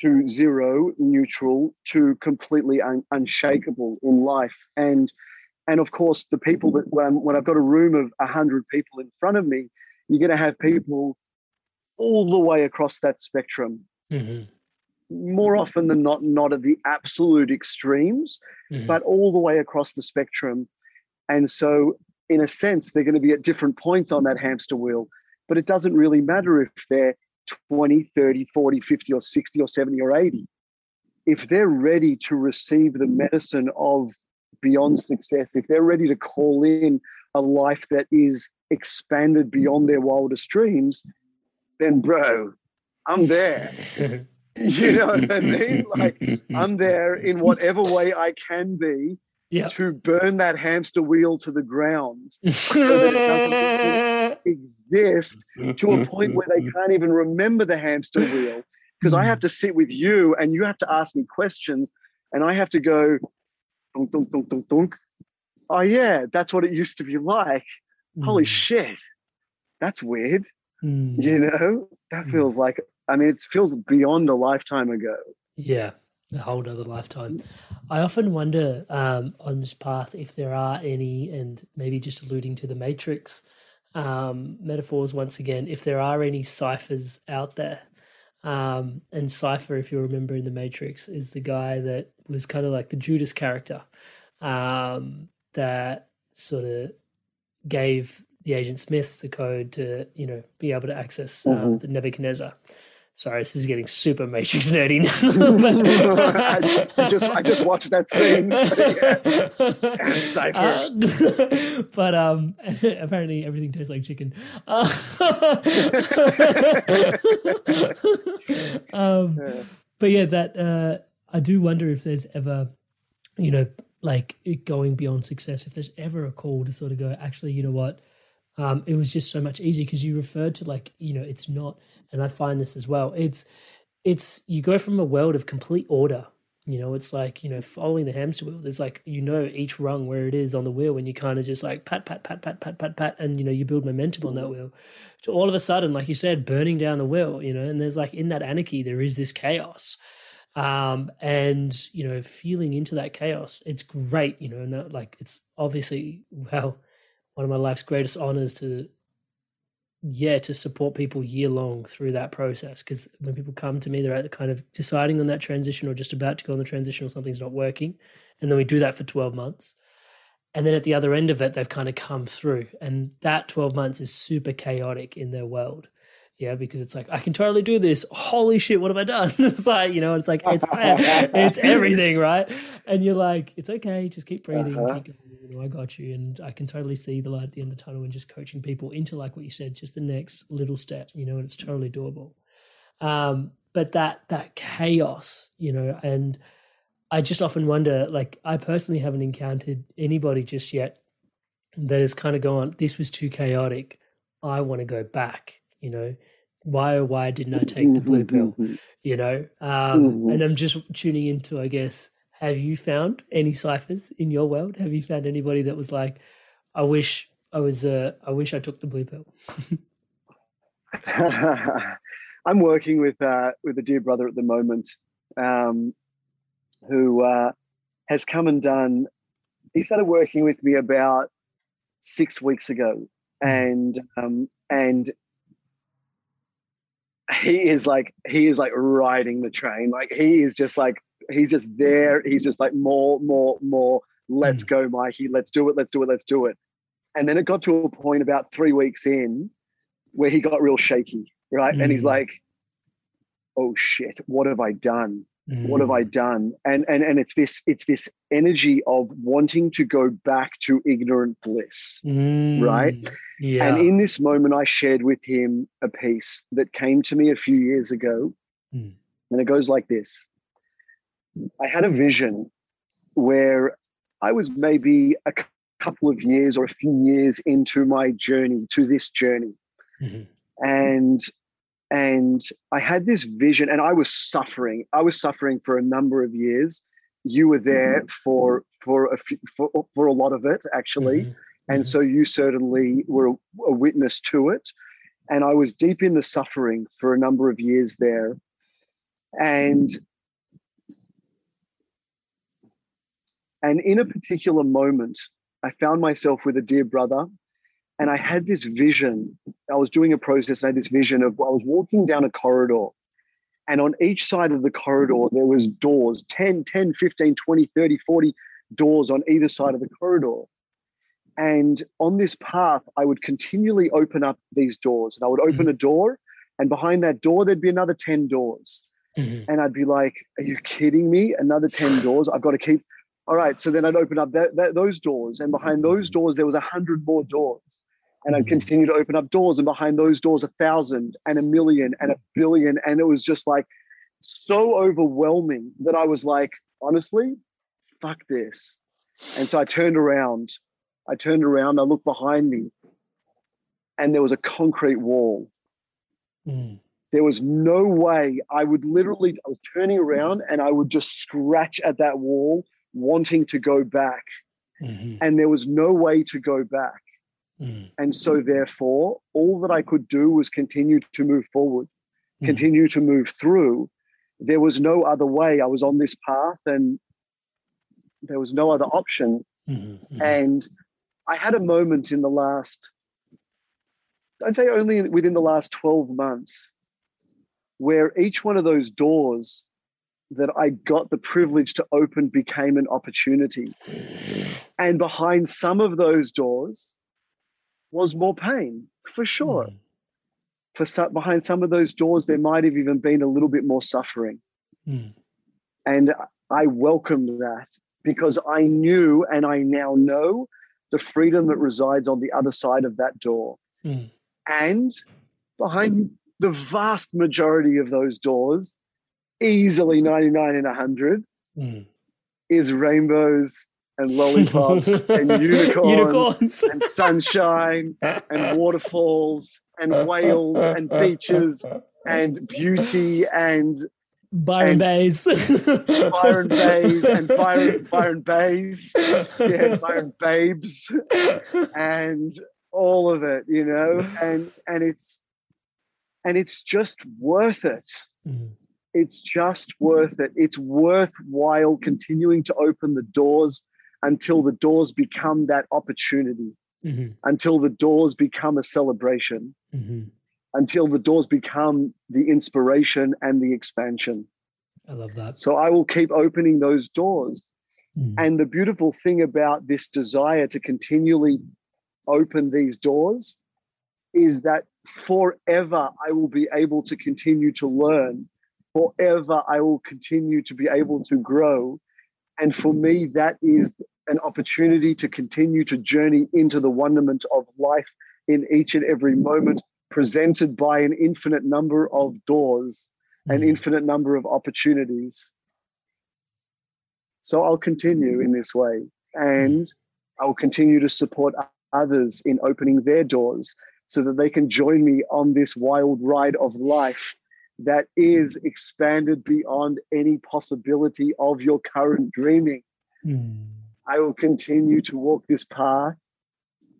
to zero, neutral, to completely un- unshakable in life. And and of course, the people that when, when I've got a room of 100 people in front of me, you're going to have people all the way across that spectrum. Mm-hmm more often than not, not at the absolute extremes, mm-hmm. but all the way across the spectrum. And so, in a sense, they're going to be at different points on that hamster wheel, but it doesn't really matter if they're 20, 30, 40, 50, or 60, or 70, or 80. If they're ready to receive the medicine of beyond success, if they're ready to call in a life that is expanded beyond their wildest dreams, then, bro, I'm there. You know what I mean? Like I'm there in whatever way I can be yep. to burn that hamster wheel to the ground so that it doesn't exist to a point where they can't even remember the hamster wheel. Because I have to sit with you and you have to ask me questions and I have to go, dunk, dunk, dunk, dunk, dunk. oh yeah, that's what it used to be like. Mm. Holy shit, that's weird. Mm. You know, that mm. feels like I mean, it feels beyond a lifetime ago. Yeah, a whole other lifetime. I often wonder um, on this path if there are any, and maybe just alluding to the Matrix um, metaphors once again, if there are any ciphers out there. Um, and Cypher, if you remember in the Matrix, is the guy that was kind of like the Judas character um, that sort of gave the agent Smiths the code to, you know, be able to access um, mm-hmm. the Nebuchadnezzar. Sorry, this is getting super Matrix nerdy now. I, just I just watched that scene. Uh, but um, apparently everything tastes like chicken. Uh, um, but yeah, that uh, I do wonder if there's ever, you know, like going beyond success. If there's ever a call to sort of go, actually, you know what? Um, it was just so much easier because you referred to like, you know, it's not and I find this as well. It's it's you go from a world of complete order. You know, it's like you know following the hamster wheel. There's like you know each rung where it is on the wheel, and you kind of just like pat pat pat pat pat pat pat, and you know you build momentum on that wheel. To all of a sudden, like you said, burning down the wheel. You know, and there's like in that anarchy, there is this chaos um, and you know feeling into that chaos it's great you know like it's obviously well one of my life's greatest honors to yeah to support people year long through that process because when people come to me they're at the kind of deciding on that transition or just about to go on the transition or something's not working and then we do that for 12 months and then at the other end of it they've kind of come through and that 12 months is super chaotic in their world yeah because it's like i can totally do this holy shit what have i done it's like you know it's like it's it's everything right and you're like it's okay just keep breathing uh-huh. keep you know, I got you. And I can totally see the light at the end of the tunnel and just coaching people into, like what you said, just the next little step, you know, and it's totally doable. Um, but that, that chaos, you know, and I just often wonder, like, I personally haven't encountered anybody just yet that has kind of gone, this was too chaotic. I want to go back, you know, why or why didn't I take the blue pill? You know, um, mm-hmm. and I'm just tuning into, I guess, have you found any ciphers in your world? Have you found anybody that was like, I wish I was, uh, I wish I took the blue pill? I'm working with uh, with a dear brother at the moment, um, who uh, has come and done. He started working with me about six weeks ago, hmm. and um, and he is like he is like riding the train. Like he is just like he's just there. He's just like more, more, more. Let's mm. go, Mikey. Let's do it. Let's do it. Let's do it. And then it got to a point about three weeks in where he got real shaky, right? Mm. And he's mm. like, "Oh shit, what have I done?" Mm. What have I done? And and and it's this it's this energy of wanting to go back to ignorant bliss, mm. right? Yeah. And in this moment, I shared with him a piece that came to me a few years ago, mm. and it goes like this: I had a vision where I was maybe a couple of years or a few years into my journey to this journey, mm-hmm. and and I had this vision, and I was suffering. I was suffering for a number of years. You were there mm-hmm. for for a few, for, for a lot of it, actually, mm-hmm. and mm-hmm. so you certainly were a, a witness to it. And I was deep in the suffering for a number of years there, and and in a particular moment, I found myself with a dear brother and I had this vision. I was doing a process and I had this vision of I was walking down a corridor. And on each side of the corridor, there was doors 10, 10, 15, 20, 30, 40 doors on either side of the corridor. And on this path, I would continually open up these doors. And I would open mm-hmm. a door, and behind that door, there'd be another 10 doors. Mm-hmm. And I'd be like, Are you kidding me? Another 10 doors? I've got to keep. All right. So then I'd open up that, that, those doors. And behind those doors, there was a 100 more doors and I'd continue to open up doors, and behind those doors, a thousand and a million and a billion. And it was just like so overwhelming that I was like, honestly, fuck this. And so I turned around. I turned around, I looked behind me, and there was a concrete wall. Mm. There was no way I would literally, I was turning around and I would just scratch at that wall, wanting to go back. Mm-hmm. And there was no way to go back. Mm. And so, therefore, all that I could do was continue to move forward, mm. continue to move through. There was no other way. I was on this path and there was no other option. Mm-hmm. And I had a moment in the last, I'd say only within the last 12 months, where each one of those doors that I got the privilege to open became an opportunity. And behind some of those doors, was more pain for sure. Mm. For some, behind some of those doors, there might have even been a little bit more suffering. Mm. And I welcomed that because I knew and I now know the freedom that resides on the other side of that door. Mm. And behind the vast majority of those doors, easily 99 and 100, mm. is rainbows and lollipops and unicorns, unicorns. and sunshine and waterfalls and whales and beaches and beauty and Byron and Bays. Byron Bays and Byron Byron Bays. Yeah, Byron Babes. And all of it, you know, and and it's and it's just worth it. Mm. It's just worth it. It's worthwhile continuing to open the doors until the doors become that opportunity, mm-hmm. until the doors become a celebration, mm-hmm. until the doors become the inspiration and the expansion. I love that. So I will keep opening those doors. Mm. And the beautiful thing about this desire to continually open these doors is that forever I will be able to continue to learn. Forever I will continue to be able to grow. And for me, that is an opportunity to continue to journey into the wonderment of life in each and every moment, presented by an infinite number of doors, mm. an infinite number of opportunities. So I'll continue in this way and I'll continue to support others in opening their doors so that they can join me on this wild ride of life that is expanded beyond any possibility of your current dreaming. Mm. I will continue to walk this path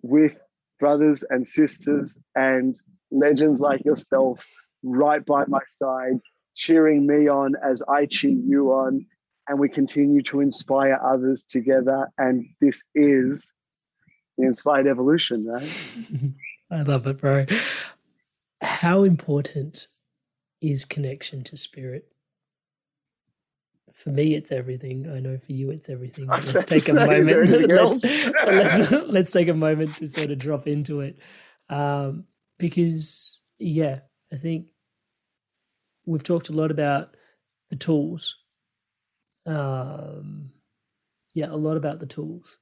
with brothers and sisters and legends like yourself right by my side, cheering me on as I cheer you on. And we continue to inspire others together. And this is the inspired evolution, right? I love it, bro. How important is connection to spirit? For me it's everything. I know for you it's everything. Let's take a moment. let's, let's, let's, take a moment to sort of drop into it. Um, because yeah i think we've talked a lot about the tools. Um, yeah, a lot about the tools.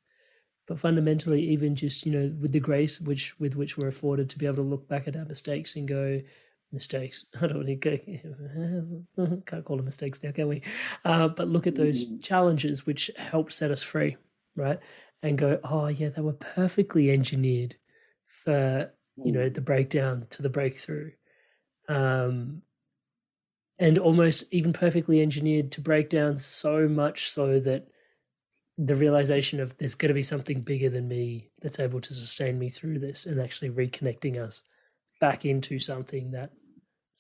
But fundamentally, even just you know, with the grace which with which we're afforded to be able to look back at our mistakes and go, mistakes. I don't want to can't call them mistakes now, can we? Uh, but look at those mm. challenges which helped set us free, right? And go, oh yeah, they were perfectly engineered for you know mm. the breakdown to the breakthrough, um, and almost even perfectly engineered to break down so much so that the realization of there's going to be something bigger than me that's able to sustain me through this and actually reconnecting us back into something that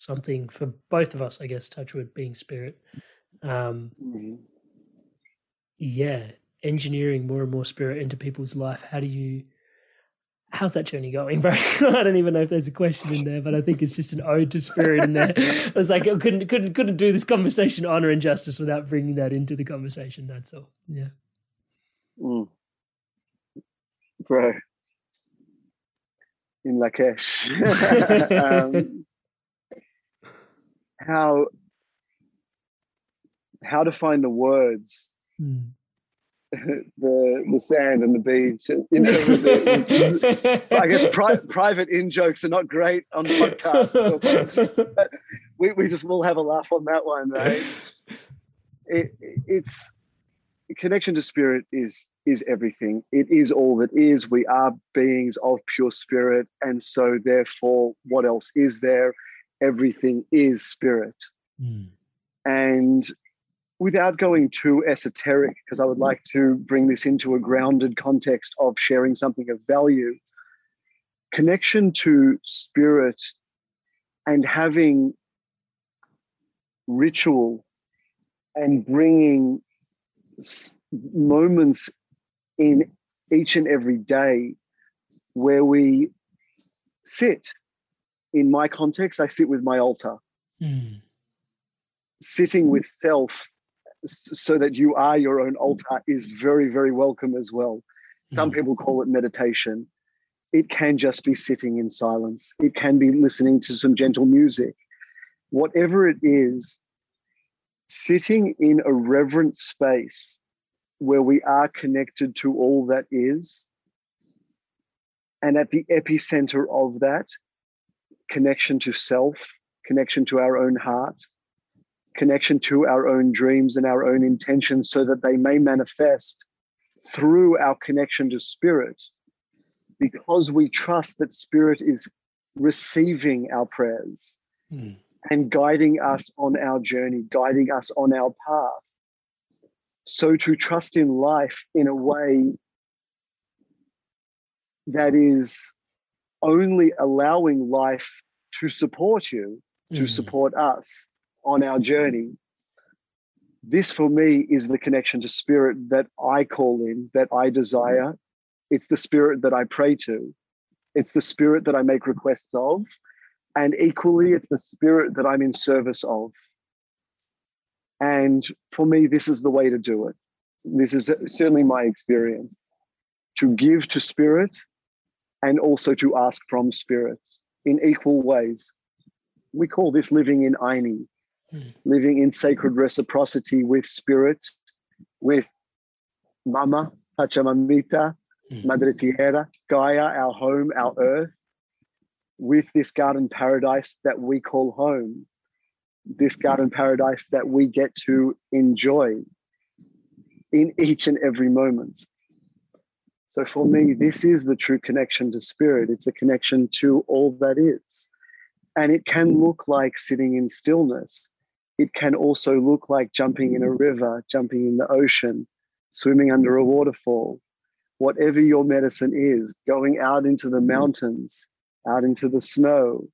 something for both of us i guess touchwood being spirit. Um mm-hmm. yeah engineering more and more spirit into people's life. How do you how's that journey going bro? I don't even know if there's a question in there but i think it's just an ode to spirit in there. I was like i couldn't couldn't couldn't do this conversation honor and justice without bringing that into the conversation that's all. Yeah. Mm. Bro, in Lak'ech. um, how how to find the words, mm. the the sand and the beach. You know, the, I guess pri- private in jokes are not great on podcasts. we we just will have a laugh on that one, right? It, it's connection to spirit is is everything. It is all that is. We are beings of pure spirit. And so, therefore, what else is there? Everything is spirit. Mm. And without going too esoteric, because I would like to bring this into a grounded context of sharing something of value, connection to spirit and having ritual and bringing moments in each and every day where we sit. In my context, I sit with my altar. Mm. Sitting with self so that you are your own altar is very, very welcome as well. Some mm. people call it meditation. It can just be sitting in silence, it can be listening to some gentle music. Whatever it is, sitting in a reverent space where we are connected to all that is. And at the epicenter of that, connection to self, connection to our own heart, connection to our own dreams and our own intentions so that they may manifest through our connection to spirit because we trust that spirit is receiving our prayers mm. and guiding us on our journey, guiding us on our path so to trust in life in a way that is only allowing life to support you, to mm. support us on our journey. This for me is the connection to spirit that I call in, that I desire. It's the spirit that I pray to. It's the spirit that I make requests of. And equally, it's the spirit that I'm in service of. And for me, this is the way to do it. This is certainly my experience to give to spirit and also to ask from spirits in equal ways. We call this living in Ayni, mm. living in sacred reciprocity with spirit, with Mama, Pachamamita, mm. Madre Tierra, Gaia, our home, our earth, with this garden paradise that we call home this garden paradise that we get to enjoy in each and every moment. So for me, this is the true connection to spirit. It's a connection to all that is. And it can look like sitting in stillness. It can also look like jumping in a river, jumping in the ocean, swimming under a waterfall. Whatever your medicine is, going out into the mountains, out into the snow,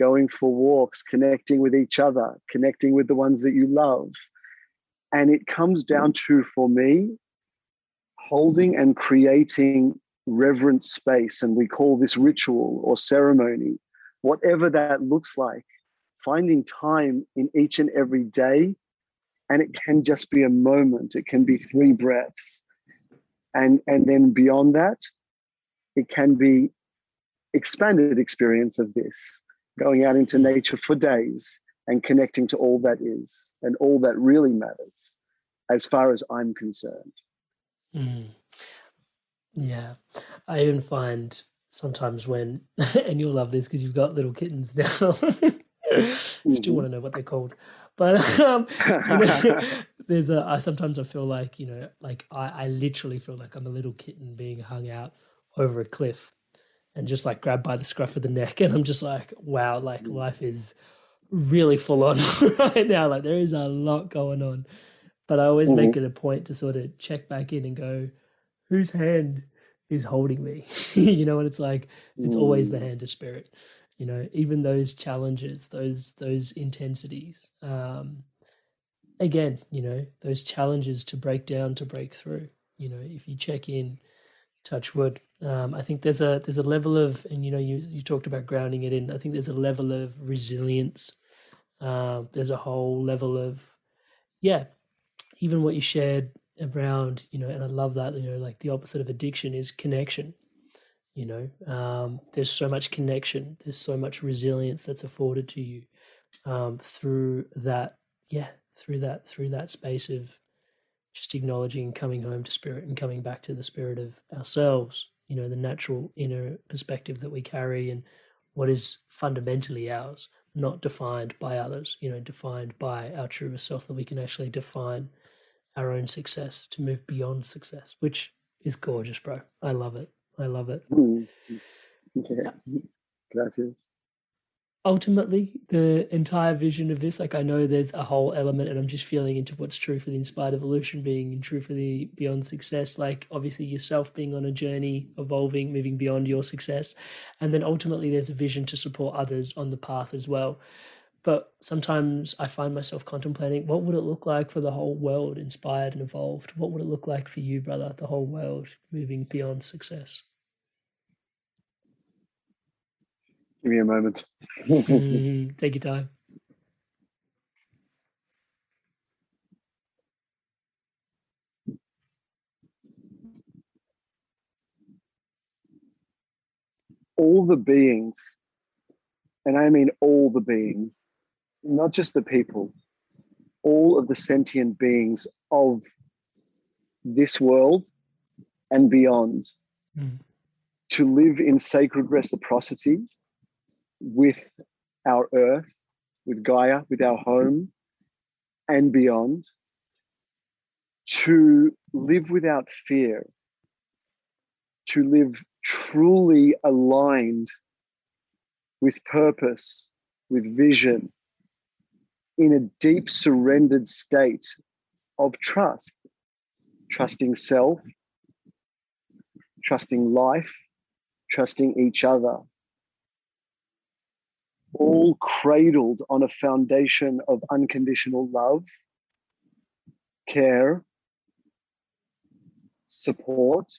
going for walks, connecting with each other, connecting with the ones that you love. And it comes down to, for me, holding and creating reverent space. And we call this ritual or ceremony, whatever that looks like, finding time in each and every day. And it can just be a moment, it can be three breaths. And, and then beyond that, it can be expanded experience of this going out into nature for days and connecting to all that is and all that really matters. as far as I'm concerned. Mm. Yeah. I even find sometimes when, and you'll love this because you've got little kittens now. You still mm-hmm. want to know what they're called. But um, there's a, I sometimes I feel like, you know, like I, I literally feel like I'm a little kitten being hung out over a cliff and just like grabbed by the scruff of the neck. And I'm just like, wow, like mm. life is really full on right now. Like there is a lot going on. But I always mm-hmm. make it a point to sort of check back in and go, whose hand is holding me? you know, and it's like it's mm. always the mm. hand of spirit. You know, even those challenges, those those intensities. Um, again, you know, those challenges to break down, to break through. You know, if you check in, touch wood. Um, I think there's a there's a level of, and you know, you you talked about grounding it in. I think there's a level of resilience. Um, there's a whole level of, yeah, even what you shared around, you know, and I love that, you know, like the opposite of addiction is connection. You know, um, there's so much connection, there's so much resilience that's afforded to you um, through that, yeah, through that, through that space of just acknowledging and coming home to spirit and coming back to the spirit of ourselves, you know, the natural inner perspective that we carry and what is fundamentally ours, not defined by others, you know, defined by our truest self that we can actually define our own success to move beyond success, which is gorgeous, bro. I love it. I love it. Mm. Yeah. Gracias. Ultimately, the entire vision of this, like I know there's a whole element, and I'm just feeling into what's true for the inspired evolution being and true for the beyond success. Like obviously yourself being on a journey, evolving, moving beyond your success, and then ultimately there's a vision to support others on the path as well. But sometimes I find myself contemplating what would it look like for the whole world inspired and evolved? What would it look like for you, brother, the whole world moving beyond success? Give me a moment. mm, take your time. All the beings, and I mean all the beings, not just the people, all of the sentient beings of this world and beyond. Mm. to live in sacred reciprocity with our earth, with Gaia, with our home and beyond, to live without fear, to live truly aligned with purpose, with vision, in a deep surrendered state of trust, trusting self, trusting life, trusting each other, all cradled on a foundation of unconditional love, care, support,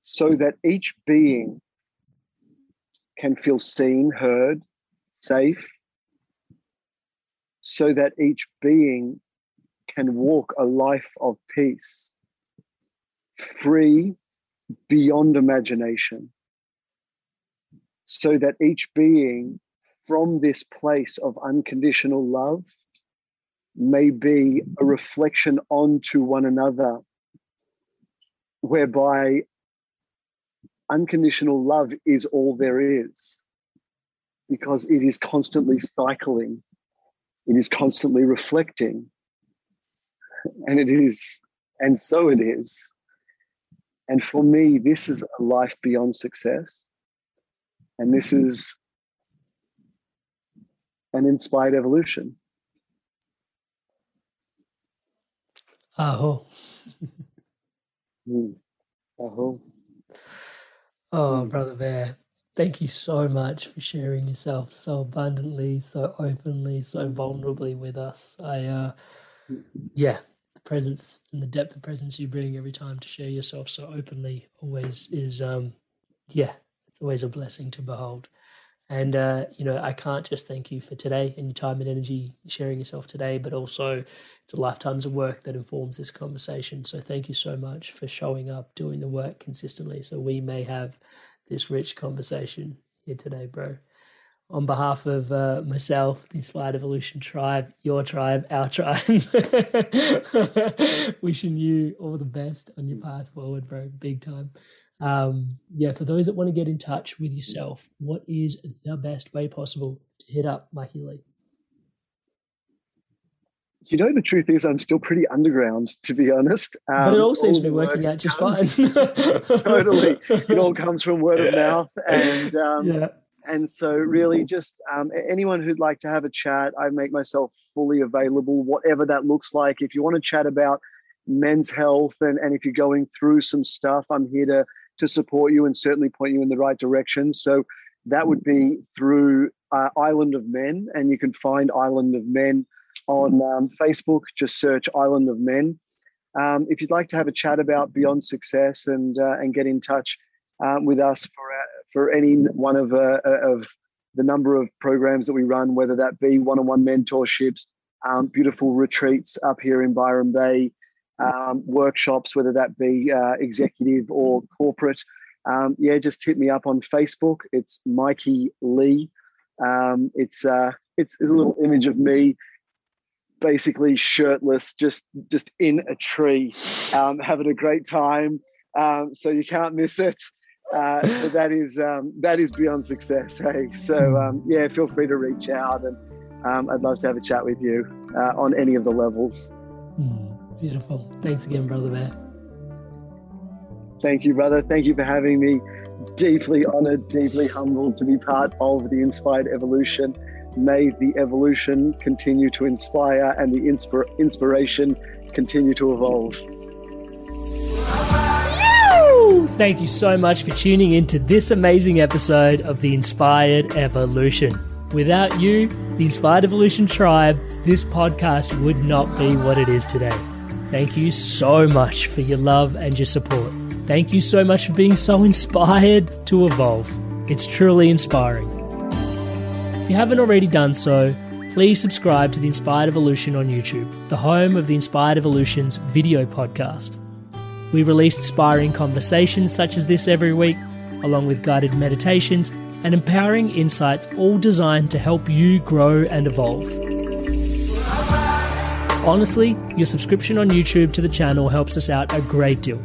so that each being can feel seen, heard, safe, so that each being can walk a life of peace, free beyond imagination, so that each being from this place of unconditional love may be a reflection onto one another, whereby unconditional love is all there is, because it is constantly cycling it is constantly reflecting. And it is, and so it is. And for me, this is a life beyond success. And this is an inspired evolution. Aho. mm. Aho. Oh, Brother Bear, Thank you so much for sharing yourself so abundantly, so openly, so vulnerably with us. I, uh, yeah, the presence and the depth of presence you bring every time to share yourself so openly always is, um, yeah, it's always a blessing to behold. And, uh, you know, I can't just thank you for today and your time and energy sharing yourself today, but also it's a lifetimes of work that informs this conversation. So thank you so much for showing up, doing the work consistently so we may have this rich conversation here today, bro. on behalf of uh, myself, the Inspired Evolution tribe, your tribe, our tribe, wishing you all the best on your path forward, bro, big time. Um, yeah, for those that want to get in touch with yourself, what is the best way possible to hit up Mikey Lee? You know, the truth is, I'm still pretty underground, to be honest. Um, but it all seems to be working out just comes, fine. totally, it all comes from word of mouth, and um, yeah and so, really, just um, anyone who'd like to have a chat, I make myself fully available, whatever that looks like. If you want to chat about men's health and, and if you're going through some stuff, I'm here to, to support you and certainly point you in the right direction. So, that would be through uh, Island of Men, and you can find Island of Men on um, Facebook. Just search Island of Men. Um, if you'd like to have a chat about Beyond Success and uh, and get in touch um, with us for for any one of uh, uh, of the number of programs that we run, whether that be one-on-one mentorships, um, beautiful retreats up here in Byron Bay, um, workshops, whether that be uh, executive or corporate. Um, yeah, just hit me up on Facebook. It's Mikey Lee. It's uh, it's, it's a little image of me, basically shirtless, just just in a tree, um, having a great time. Um, so you can't miss it. Uh, so that is um, that is beyond success. Hey, so um, yeah, feel free to reach out, and um, I'd love to have a chat with you uh, on any of the levels. Mm, beautiful. Thanks again, brother Bear. Thank you, brother. Thank you for having me. Deeply honored, deeply humbled to be part of the Inspired Evolution. May the evolution continue to inspire and the inspir- inspiration continue to evolve. Thank you so much for tuning in to this amazing episode of The Inspired Evolution. Without you, the Inspired Evolution tribe, this podcast would not be what it is today. Thank you so much for your love and your support. Thank you so much for being so inspired to evolve. It's truly inspiring. If you haven't already done so, please subscribe to The Inspired Evolution on YouTube, the home of the Inspired Evolution's video podcast. We release inspiring conversations such as this every week, along with guided meditations and empowering insights, all designed to help you grow and evolve. Honestly, your subscription on YouTube to the channel helps us out a great deal.